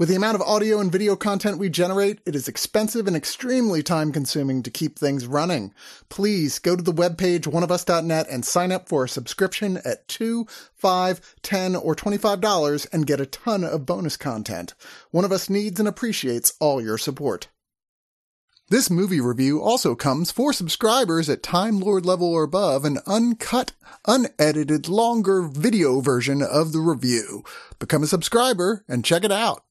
With the amount of audio and video content we generate, it is expensive and extremely time consuming to keep things running. Please go to the webpage oneofus.net and sign up for a subscription at two, five, ten, or $25 and get a ton of bonus content. One of Us needs and appreciates all your support. This movie review also comes for subscribers at Time Lord level or above an uncut, unedited, longer video version of the review. Become a subscriber and check it out.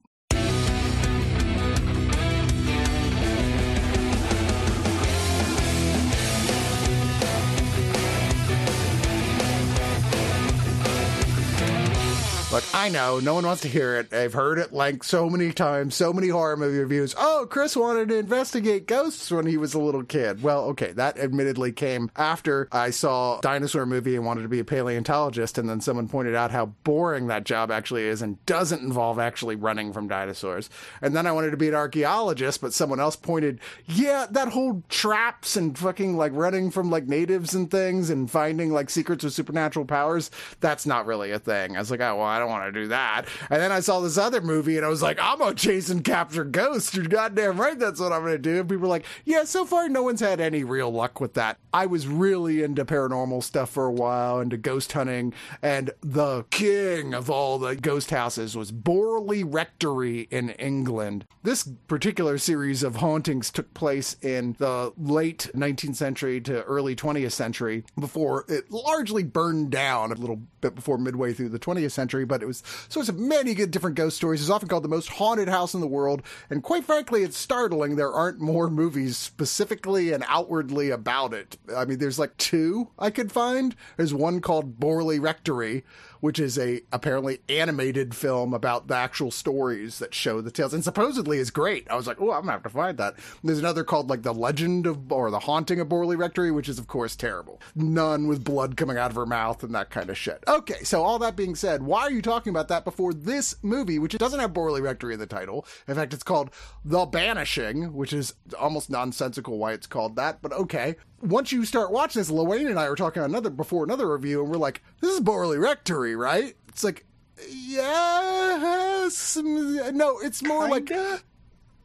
Look, I know no one wants to hear it. I've heard it like so many times, so many horror movie reviews. Oh, Chris wanted to investigate ghosts when he was a little kid. Well, okay, that admittedly came after I saw dinosaur movie and wanted to be a paleontologist, and then someone pointed out how boring that job actually is and doesn't involve actually running from dinosaurs. And then I wanted to be an archaeologist, but someone else pointed, yeah, that whole traps and fucking like running from like natives and things and finding like secrets of supernatural powers, that's not really a thing. I was like, oh, well, I don't want to do that. And then I saw this other movie and I was like, I'm gonna chase and capture ghosts. You're goddamn right, that's what I'm gonna do. And people were like, yeah, so far no one's had any real luck with that. I was really into paranormal stuff for a while, into ghost hunting, and the king of all the ghost houses was Borley Rectory in England. This particular series of hauntings took place in the late 19th century to early 20th century before it largely burned down a little bit before midway through the 20th century, but it was source of many good different ghost stories. It's often called the most haunted house in the world, and quite frankly, it's startling there aren't more movies specifically and outwardly about it. I mean, there's like two I could find. There's one called Borley Rectory, which is a apparently animated film about the actual stories that show the tales, and supposedly is great. I was like, oh, I'm gonna have to find that. There's another called like the Legend of or the Haunting of Borley Rectory, which is of course terrible. Nun with blood coming out of her mouth and that kind of shit. Okay, so all that being said, why are you talking about that before this movie, which doesn't have Borley Rectory in the title? In fact, it's called The Banishing, which is almost nonsensical why it's called that, but okay once you start watching this, Lorraine and I were talking another before another review, and we're like, "This is Borley Rectory, right?" It's like, yes, mm, no, it's more Kinda. like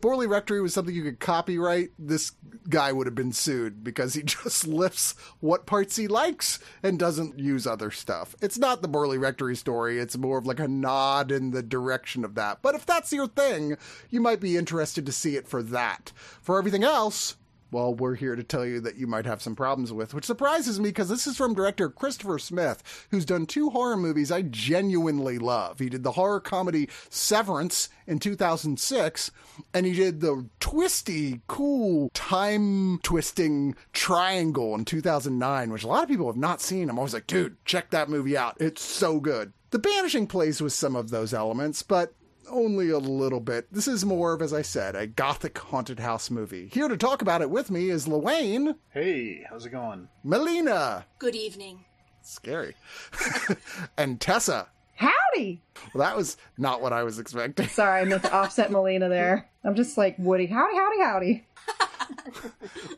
Borley Rectory was something you could copyright. This guy would have been sued because he just lifts what parts he likes and doesn't use other stuff. It's not the Borley Rectory story. It's more of like a nod in the direction of that. But if that's your thing, you might be interested to see it for that. For everything else, well, we're here to tell you that you might have some problems with, which surprises me because this is from director Christopher Smith, who's done two horror movies I genuinely love. He did the horror comedy Severance in 2006, and he did the twisty, cool, time twisting Triangle in 2009, which a lot of people have not seen. I'm always like, dude, check that movie out. It's so good. The Banishing plays with some of those elements, but only a little bit. This is more of, as I said, a gothic haunted house movie. Here to talk about it with me is Luane, Hey, how's it going? Melina, Good evening. scary, and Tessa. Howdy! Well, that was not what I was expecting. Sorry, I meant to offset Melina there. I'm just like Woody. Howdy, howdy, howdy.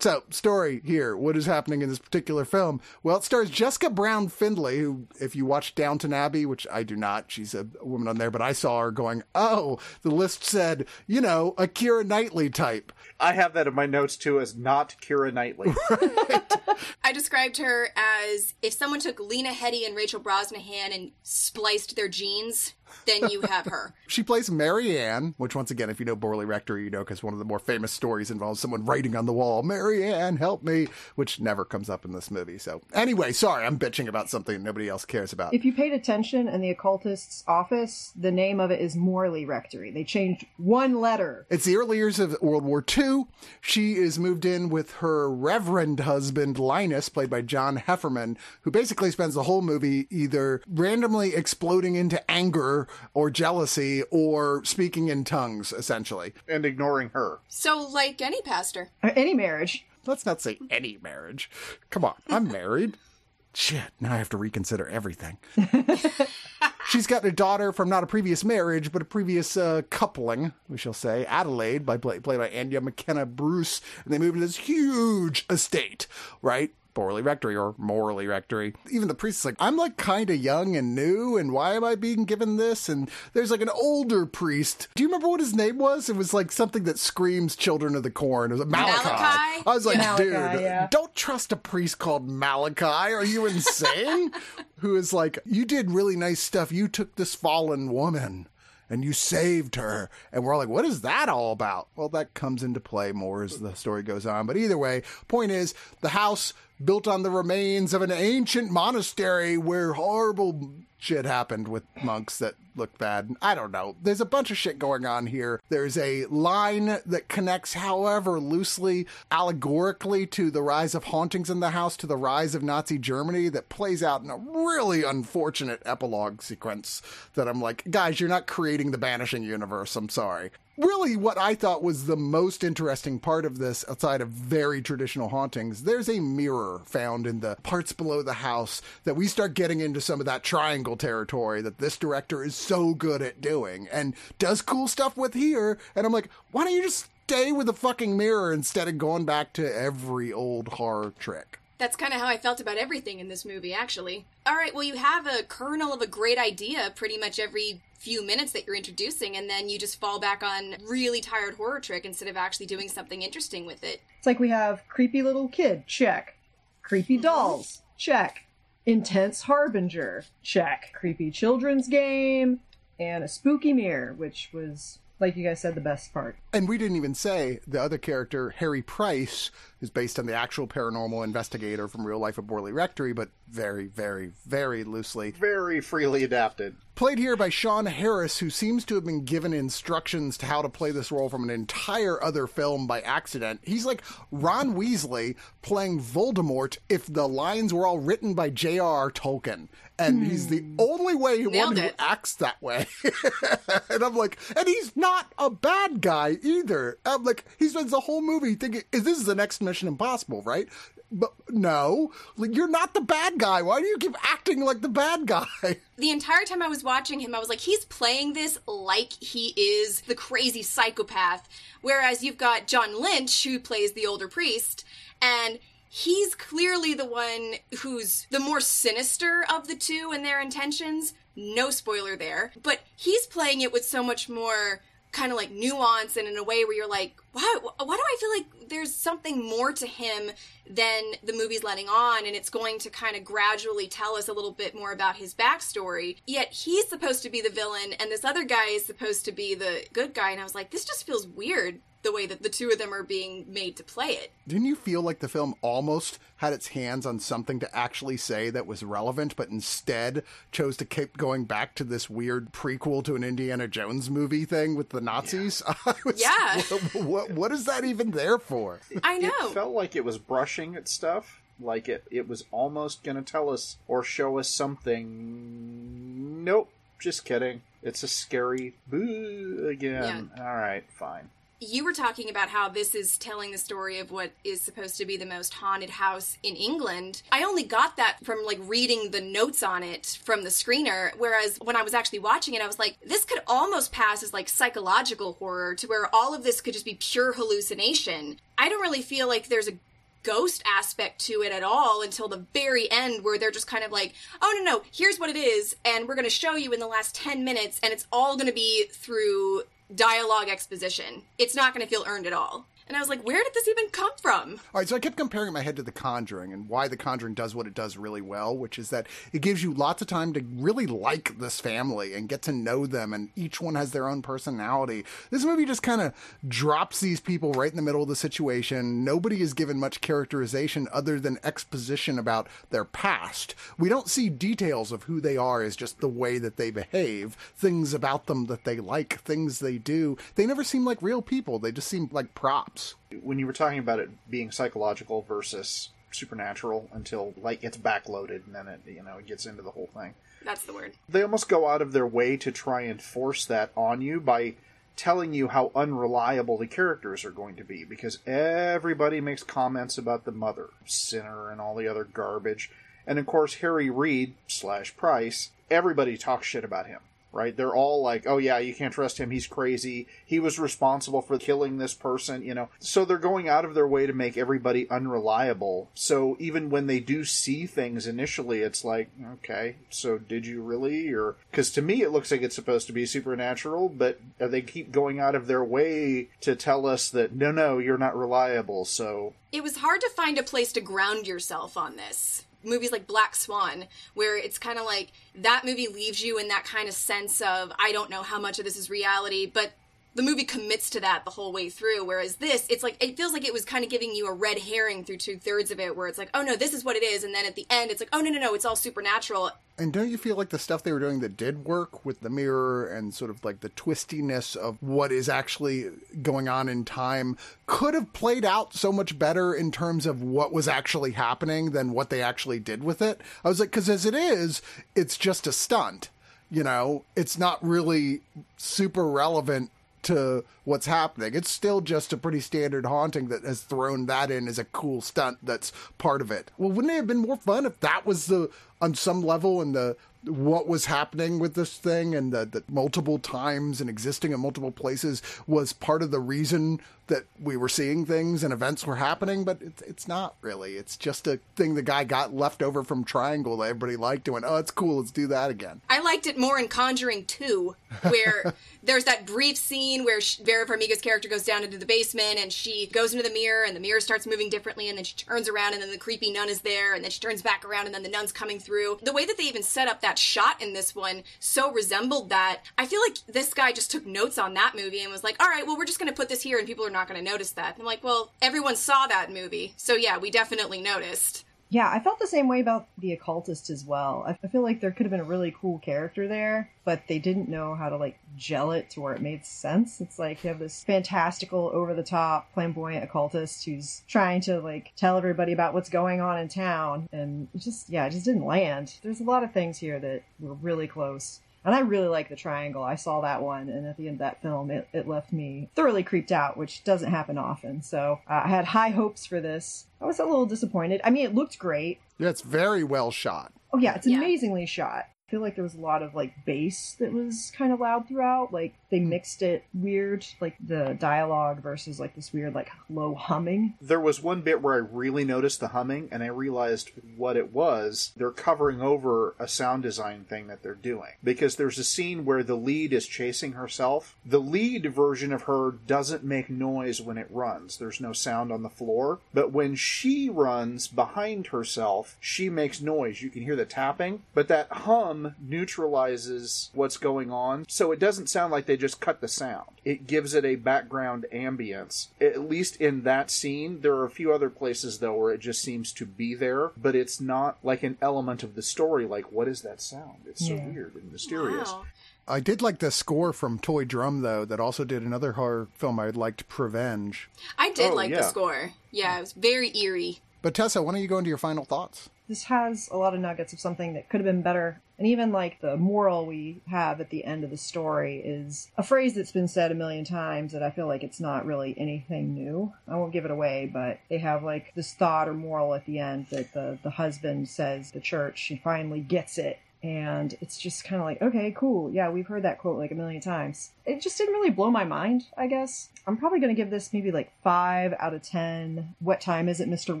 So, story here. What is happening in this particular film? Well, it stars Jessica Brown Findlay, who, if you watch Downton Abbey, which I do not, she's a woman on there, but I saw her going, oh, the list said, you know, a Keira Knightley type. I have that in my notes too as not Keira Knightley. I described her as if someone took Lena Headey and Rachel Brosnahan and spliced their genes, then you have her. She plays Marianne, which once again, if you know Borley Rectory, you know because one of the more famous stories involves someone writing on the wall, "Marianne, help me, which never comes up in this movie. So anyway, sorry, I'm bitching about something nobody else cares about. If you paid attention in the occultist's office, the name of it is Morley Rectory. They changed one letter. It's the early years of World War II. She is moved in with her reverend husband, Linus, played by John Heffernan, who basically spends the whole movie either randomly exploding into anger or jealousy or speaking in tongues, essentially. and ignoring her. So, like any pastor. Uh, Any marriage. Let's not say any marriage. Come on, I'm married. Shit, now I have to reconsider everything. She's got a daughter from not a previous marriage, but a previous uh, coupling, we shall say, Adelaide, by play, played by Andrea McKenna Bruce, and they moved into this huge estate, right? Borley Rectory or Morley Rectory. Even the priest is like, I'm like kind of young and new, and why am I being given this? And there's like an older priest. Do you remember what his name was? It was like something that screams Children of the Corn. It was Malachi. Malachi? I was like, Malachi, dude, yeah. don't trust a priest called Malachi. Are you insane? Who is like, you did really nice stuff. You took this fallen woman and you saved her. And we're all like, what is that all about? Well, that comes into play more as the story goes on. But either way, point is, the house built on the remains of an ancient monastery where horrible shit happened with monks that looked bad. I don't know. There's a bunch of shit going on here. There's a line that connects, however loosely, allegorically to the rise of hauntings in the house, to the rise of Nazi Germany, that plays out in a really unfortunate epilogue sequence that I'm like, guys, you're not creating the Banishing universe. I'm sorry really what I thought was the most interesting part of this, outside of very traditional hauntings, there's a mirror found in the parts below the house that we start getting into some of that triangle territory that this director is so good at doing and does cool stuff with here. And I'm like, why don't you just stay with the fucking mirror instead of going back to every old horror trick? That's kind of how I felt about everything in this movie, actually. All right, well, you have a kernel of a great idea pretty much every few minutes that you're introducing, and then you just fall back on really tired horror trick instead of actually doing something interesting with it. It's like we have creepy little kid, check. Creepy mm-hmm. dolls, check. Intense harbinger, check. Creepy children's game, and a spooky mirror, which was, like you guys said, the best part. And we didn't even say the other character, Harry Price, is based on the actual paranormal investigator from real life at Borley Rectory, but very, very, very loosely. Very freely adapted. Played here by Sean Harris, who seems to have been given instructions to how to play this role from an entire other film by accident. He's like Ron Weasley playing Voldemort if the lines were all written by J.R.R. Tolkien. And hmm. he's the only way one Nailed who it. acts that way. and I'm like, and he's not a bad guy either. I'm like, he spends the whole movie thinking, is this is the next Mission Impossible, right? But no, like, you're not the bad guy. Why do you keep acting like the bad guy? The entire time I was watching him, I was like, he's playing this like he is the crazy psychopath. Whereas you've got John Lynch, who plays the older priest, and he's clearly the one who's the more sinister of the two in their intentions. No spoiler there. But he's playing it with so much more kind of like nuance and in a way where you're like, why, why do I feel like there's something more to him than the movie's letting on? And it's going to kind of gradually tell us a little bit more about his backstory. Yet he's supposed to be the villain and this other guy is supposed to be the good guy. And I was like, this just feels weird the way that the two of them are being made to play it. Didn't you feel like the film almost had its hands on something to actually say that was relevant, but instead chose to keep going back to this weird prequel to an Indiana Jones movie thing with the Nazis? I was- Yeah. What, what, what is that even there for? I know. It felt like it was brushing at stuff. Like it, it was almost going to tell us or show us something. Nope, just kidding. It's a scary boo again. All right, fine. You were talking about how this is telling the story of what is supposed to be the most haunted house in England. I only got that from like reading the notes on it from the screener, whereas when I was actually watching it, I was like, this could almost pass as like psychological horror to where all of this could just be pure hallucination. I don't really feel like there's a ghost aspect to it at all until the very end where they're just kind of like oh no no here's what it is and we're going to show you in the last 10 minutes and it's all going to be through dialogue exposition. It's not going to feel earned at all and i was like where did this even come from All right, so I kept comparing my head to The Conjuring and why The Conjuring does what it does really well, which is that it gives you lots of time to really like this family and get to know them, and each one has their own personality. This movie just kind of drops these people right in the middle of the situation. Nobody is given much characterization other than exposition about their past. We don't see details of who they are as just the way that they behave, things about them that they like, things they do. They never seem like real people, they just seem like props. When you were talking about it being psychological versus supernatural until light gets backloaded and then it you know it gets into the whole thing. that's the word They almost go out of their way to try and force that on you by telling you how unreliable the characters are going to be because everybody makes comments about the mother, Sinner, and all the other garbage. And of course, Harry Reid slash Price, everybody talks shit about him right? They're all like, oh yeah, you can't trust him. He's crazy. He was responsible for killing this person, you know. So they're going out of their way to make everybody unreliable. So even when they do see things initially, it's like, okay, so did you really? Or, because to me it looks like it's supposed to be supernatural, but uh, they keep going out of their way to tell us that, no, no, you're not reliable. So. It was hard to find a place to ground yourself on this movies like Black Swan, where it's kind of like that movie leaves you in that kind of sense of, I don't know how much of this is reality, but the movie commits to that the whole way through. Whereas this, it's like it feels like it was kind of giving you a red herring through two thirds of it, where it's like, oh no, this is what it is, and then at the end, it's like, oh no, no, no, it's all supernatural. And don't you feel like the stuff they were doing that did work with the mirror and sort of like the twistiness of what is actually going on in time could have played out so much better in terms of what was actually happening than what they actually did with it? I was like, because as it is, it's just a stunt. You know, it's not really super relevant to what's happening. It's still just a pretty standard haunting that has thrown that in as a cool stunt that's part of it. Well, wouldn't it have been more fun if that was the on some level and the what was happening with this thing and that the multiple times and existing in multiple places was part of the reason that we were seeing things and events were happening, but it's, it's not really. It's just a thing the guy got left over from Triangle that everybody liked and went, oh, it's cool, let's do that again. I liked it more in Conjuring 2, where there's that brief scene where Vera Farmiga's character goes down into the basement and she goes into the mirror and the mirror starts moving differently and then she turns around and then the creepy nun is there and then she turns back around and then the nun's coming through. The way that they even set up that shot in this one so resembled that. I feel like this guy just took notes on that movie and was like, all right, well, we're just going to put this here and people are not going to notice that. I'm like, well, everyone saw that movie. So yeah, we definitely noticed. Yeah, I felt the same way about the occultist as well. I feel like there could have been a really cool character there, but they didn't know how to like gel it to where it made sense. It's like you have this fantastical, over the top, flamboyant occultist who's trying to like tell everybody about what's going on in town, and just yeah, it just didn't land. There's a lot of things here that were really close. And I really like the triangle. I saw that one, and at the end of that film, it, it left me thoroughly creeped out, which doesn't happen often. So uh, I had high hopes for this. I was a little disappointed. I mean, it looked great. Yeah, it's very well shot. Oh yeah, it's Yeah. amazingly shot. Feel like there was a lot of like bass that was kind of loud throughout. Like they mixed it weird, like the dialogue versus like this weird like low humming. There was one bit where I really noticed the humming and I realized what it was. They're covering over a sound design thing that they're doing. Because there's a scene where the lead is chasing herself. The lead version of her doesn't make noise when it runs. There's no sound on the floor. But when she runs behind herself, she makes noise. You can hear the tapping, but that hum neutralizes what's going on. So it doesn't sound like they just cut the sound. It gives it a background ambience. At least in that scene, there are a few other places though where it just seems to be there, but it's not like an element of the story. Like, what is that sound? It's so Yeah. weird and mysterious. Wow. I did like the score from Toydrum, though, that also did another horror film I liked, Prevenge. I did Oh, like the score. Yeah, it was very eerie. But Tessa, why don't you go into your final thoughts? This has a lot of nuggets of something that could have been better. And even like the moral we have at the end of the story is a phrase that's been said a million times that I feel like it's not really anything new. I won't give it away, but they have like this thought or moral at the end that the, the husband says the church, she finally gets it. And it's just kind of like, okay, cool. Yeah, we've heard that quote like a million times. It just didn't really blow my mind, I guess. I'm probably going to give this maybe like 5 out of 10. What time is it, Mr.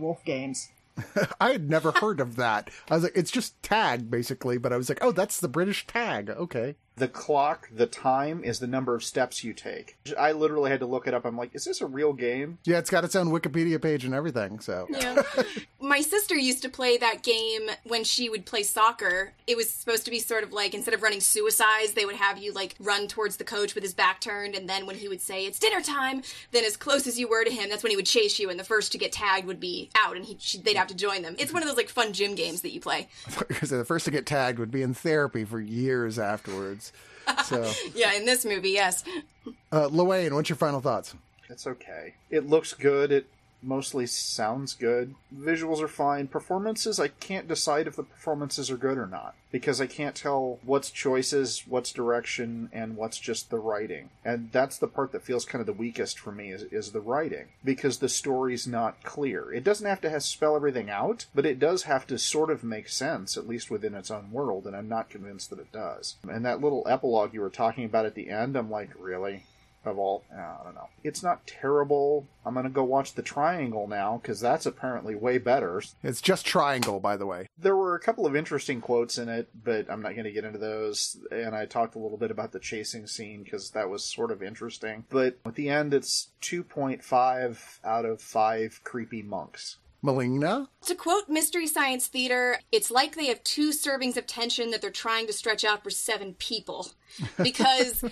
Wolf games? I had never heard of that. I was like, it's just tag, basically, but I was like, oh, that's the British tag. Okay. The clock, the time, is the number of steps you take. I literally had to look it up. I'm like, is this a real game? Yeah, it's got its own Wikipedia page and everything, so. Yeah. My sister used to play that game when she would play soccer. It was supposed to be sort of like instead of running suicides, they would have you like run towards the coach with his back turned, and then when he would say it's dinner time, then as close as you were to him, that's when he would chase you, and the first to get tagged would be out, and he, she, they'd have to join them. It's one of those like fun gym games that you play. Because the first to get tagged would be in therapy for years afterwards. So, Yeah, in this movie, yes. uh, Luane, what's your final thoughts? It's okay. It looks good. It mostly sounds good. Visuals are fine. Performances, I can't decide if the performances are good or not because I can't tell what's choices, what's direction, and what's just the writing. And that's the part that feels kind of the weakest for me is, is the writing because the story's not clear. It doesn't have to have, spell everything out, but it does have to sort of make sense, at least within its own world, and I'm not convinced that it does. And that little epilogue you were talking about at the end, I'm like, really? Of all. Uh, I don't know. It's not terrible. I'm gonna go watch the Triangle now because that's apparently way better. It's just Triangle, by the way. There were a couple of interesting quotes in it, but I'm not gonna get into those. And I talked a little bit about the chasing scene because that was sort of interesting. But at the end, it's 2.5 out of five creepy monks. Melina? To quote Mystery Science Theater, it's like they have two servings of tension that they're trying to stretch out for seven people. Because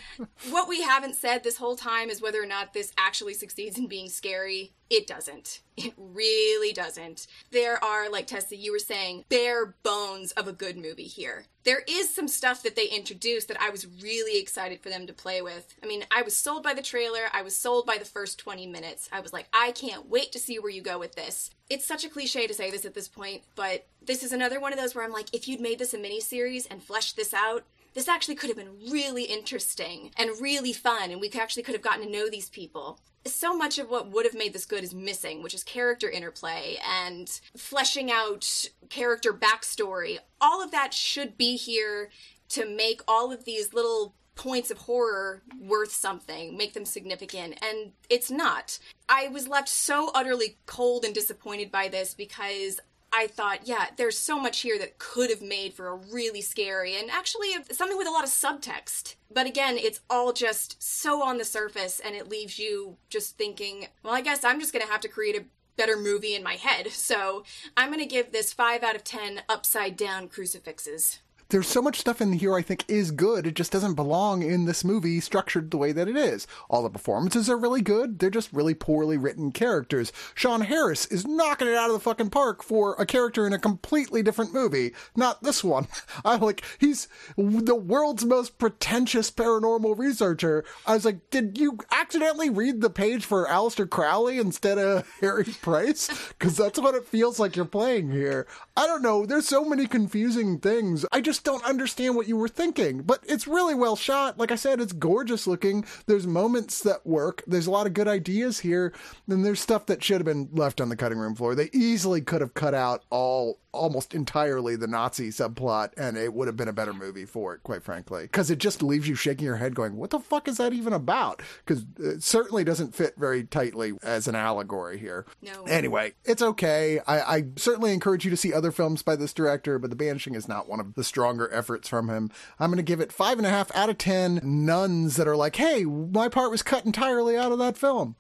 what we haven't said this whole time is whether or not this actually succeeds in being scary. It doesn't. It really doesn't. There are, like Tessa, you were saying, bare bones of a good movie here. There is some stuff that they introduced that I was really excited for them to play with. I mean, I was sold by the trailer, I was sold by the first 20 minutes. I was like, I can't wait to see where you go with this. It's such a cliche to say this at this point, but this is another one of those where I'm like, if you'd made this a miniseries and fleshed this out, this actually could have been really interesting and really fun, and we actually could have gotten to know these people so much of what would have made this good is missing, which is character interplay and fleshing out character backstory. All of that should be here to make all of these little points of horror worth something, make them significant, and it's not. I was left so utterly cold and disappointed by this because I thought, yeah, there's so much here that could have made for a really scary and actually something with a lot of subtext. But again, it's all just so on the surface and it leaves you just thinking, well, I guess I'm just going to have to create a better movie in my head. So I'm going to give this 5 out of 10 upside down crucifixes there's so much stuff in here I think is good. It just doesn't belong in this movie structured the way that it is. All the performances are really good. They're just really poorly written characters. Sean Harris is knocking it out of the fucking park for a character in a completely different movie. Not this one. I like, he's the world's most pretentious paranormal researcher. I was like, did you accidentally read the page for Aleister Crowley instead of Harry Price? Cause that's what it feels like you're playing here. I don't know. There's so many confusing things. I just don't understand what you were thinking. But it's really well shot. Like I said, it's gorgeous looking. There's moments that work. There's a lot of good ideas here. And there's stuff that should have been left on the cutting room floor. They easily could have cut out all almost entirely the Nazi subplot, and it would have been a better movie for it, quite frankly. Because it just leaves you shaking your head, going, "What the fuck is that even about?" Because it certainly doesn't fit very tightly as an allegory here. No. Anyway, it's okay. I, I certainly encourage you to see other films by this director, but The Banishing is not one of the stronger efforts from him. I'm going to give it five and a half out of ten nuns that are like, "Hey, my part was cut entirely out of that film."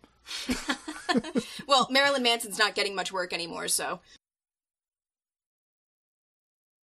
well, Marilyn Manson's not getting much work anymore, so.